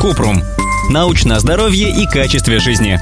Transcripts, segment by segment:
Купрум. Научное здоровье и качестве жизни.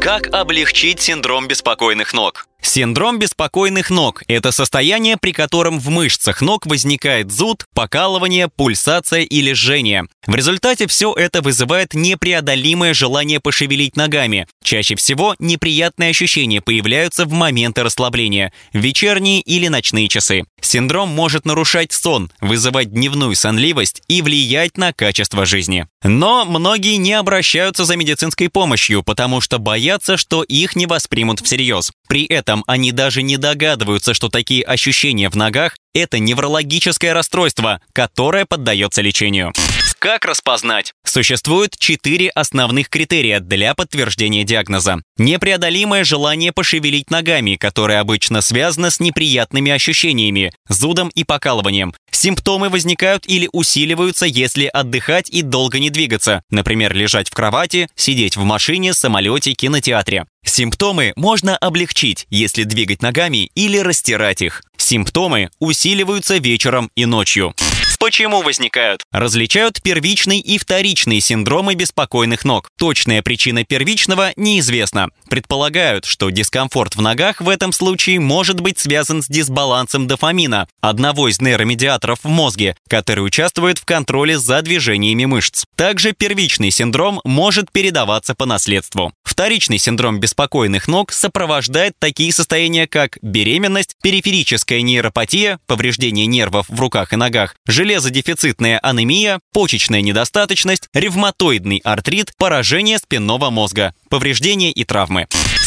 Как облегчить синдром беспокойных ног? Синдром беспокойных ног – это состояние, при котором в мышцах ног возникает зуд, покалывание, пульсация или жжение. В результате все это вызывает непреодолимое желание пошевелить ногами. Чаще всего неприятные ощущения появляются в моменты расслабления – вечерние или ночные часы. Синдром может нарушать сон, вызывать дневную сонливость и влиять на качество жизни. Но многие не обращаются за медицинской помощью, потому что боятся, что их не воспримут всерьез. При этом они даже не догадываются, что такие ощущения в ногах – это неврологическое расстройство, которое поддается лечению. Как распознать? Существует четыре основных критерия для подтверждения диагноза. Непреодолимое желание пошевелить ногами, которое обычно связано с неприятными ощущениями, зудом и покалыванием. Симптомы возникают или усиливаются, если отдыхать и долго не двигаться, например, лежать в кровати, сидеть в машине, самолете, кинотеатре. Симптомы можно облегчить, если двигать ногами или растирать их. Симптомы усиливаются вечером и ночью. Почему возникают? Различают первичный и вторичный синдромы беспокойных ног. Точная причина первичного неизвестна. Предполагают, что дискомфорт в ногах в этом случае может быть связан с дисбалансом дофамина, одного из нейромедиаторов в мозге, который участвует в контроле за движениями мышц. Также первичный синдром может передаваться по наследству. Вторичный синдром беспокойных ног сопровождает такие состояния, как беременность, периферическая нейропатия, повреждение нервов в руках и ногах, железодефицитная анемия, почечная недостаточность, ревматоидный артрит, поражение спинного мозга, повреждения и травмы.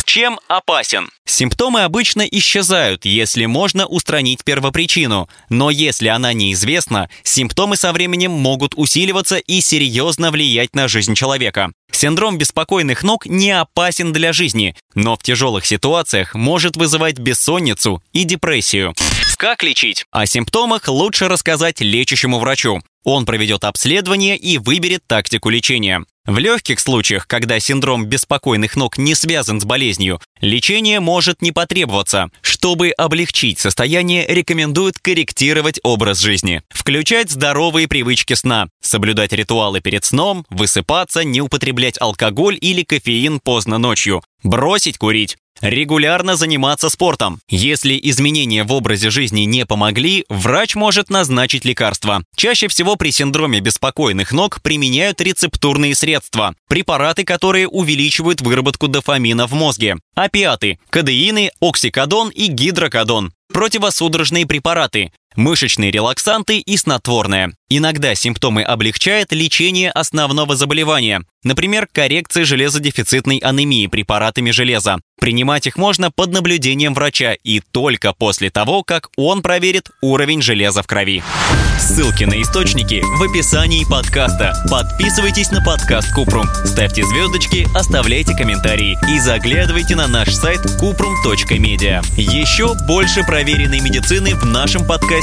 Чем опасен? Симптомы обычно исчезают, если можно устранить первопричину, но если она неизвестна, симптомы со временем могут усиливаться и серьезно влиять на жизнь человека. Синдром беспокойных ног не опасен для жизни, но в тяжелых ситуациях может вызывать бессонницу и депрессию. Как лечить? О симптомах лучше рассказать лечащему врачу. Он проведет обследование и выберет тактику лечения. В легких случаях, когда синдром беспокойных ног не связан с болезнью, лечение может не потребоваться. Чтобы облегчить состояние, рекомендуют корректировать образ жизни. Включать здоровые привычки сна, соблюдать ритуалы перед сном, высыпаться, не употреблять алкоголь или кофеин поздно ночью, бросить курить. Регулярно заниматься спортом. Если изменения в образе жизни не помогли, врач может назначить лекарства. Чаще всего при синдроме беспокойных ног применяют рецептурные средства, препараты, которые увеличивают выработку дофамина в мозге, опиаты, кадеины, оксикодон и гидрокодон противосудорожные препараты, мышечные релаксанты и снотворное. Иногда симптомы облегчает лечение основного заболевания, например, коррекция железодефицитной анемии препаратами железа. Принимать их можно под наблюдением врача и только после того, как он проверит уровень железа в крови. Ссылки на источники в описании подкаста. Подписывайтесь на подкаст Купрум, ставьте звездочки, оставляйте комментарии и заглядывайте на наш сайт kuprum.media. Еще больше проверенной медицины в нашем подкасте